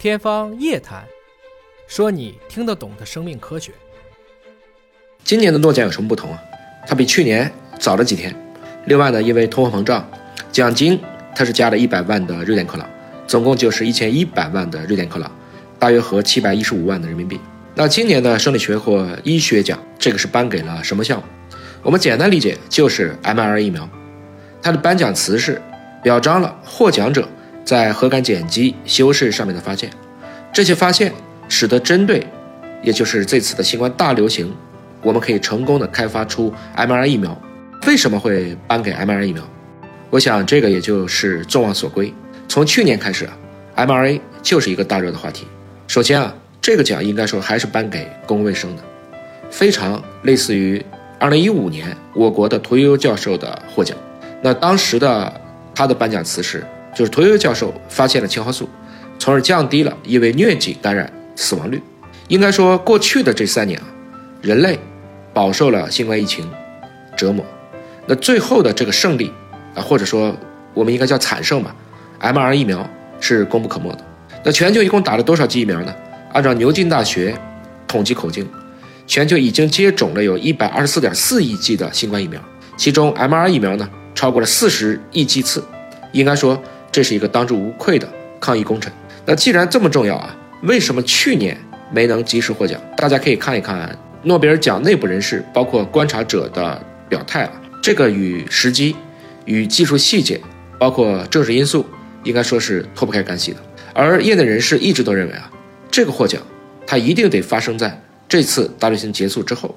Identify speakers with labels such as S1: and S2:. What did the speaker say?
S1: 天方夜谭，说你听得懂的生命科学。
S2: 今年的诺奖有什么不同啊？它比去年早了几天。另外呢，因为通货膨胀，奖金它是加了一百万的瑞典克朗，总共就是一千一百万的瑞典克朗，大约合七百一十五万的人民币。那今年的生理学或医学奖，这个是颁给了什么项目？我们简单理解就是 m r 疫苗。它的颁奖词是表彰了获奖者。在核感碱基修饰上面的发现，这些发现使得针对，也就是这次的新冠大流行，我们可以成功的开发出 mRNA 疫苗。为什么会颁给 mRNA 疫苗？我想这个也就是众望所归。从去年开始啊，mRNA 就是一个大热的话题。首先啊，这个奖应该说还是颁给公共卫生的，非常类似于2015年我国的屠呦呦教授的获奖。那当时的他的颁奖词是。就是屠呦教授发现了青蒿素，从而降低了因为疟疾感染死亡率。应该说，过去的这三年啊，人类饱受了新冠疫情折磨。那最后的这个胜利啊，或者说我们应该叫惨胜吧，m r 疫苗是功不可没的。那全球一共打了多少剂疫苗呢？按照牛津大学统计口径，全球已经接种了有一百二十四点四亿剂的新冠疫苗，其中 m r 疫苗呢超过了四十亿剂次。应该说。这是一个当之无愧的抗疫工程。那既然这么重要啊，为什么去年没能及时获奖？大家可以看一看诺贝尔奖内部人士，包括观察者的表态啊。这个与时机、与技术细节，包括政治因素，应该说是脱不开干系的。而业内人士一直都认为啊，这个获奖，它一定得发生在这次大流行结束之后。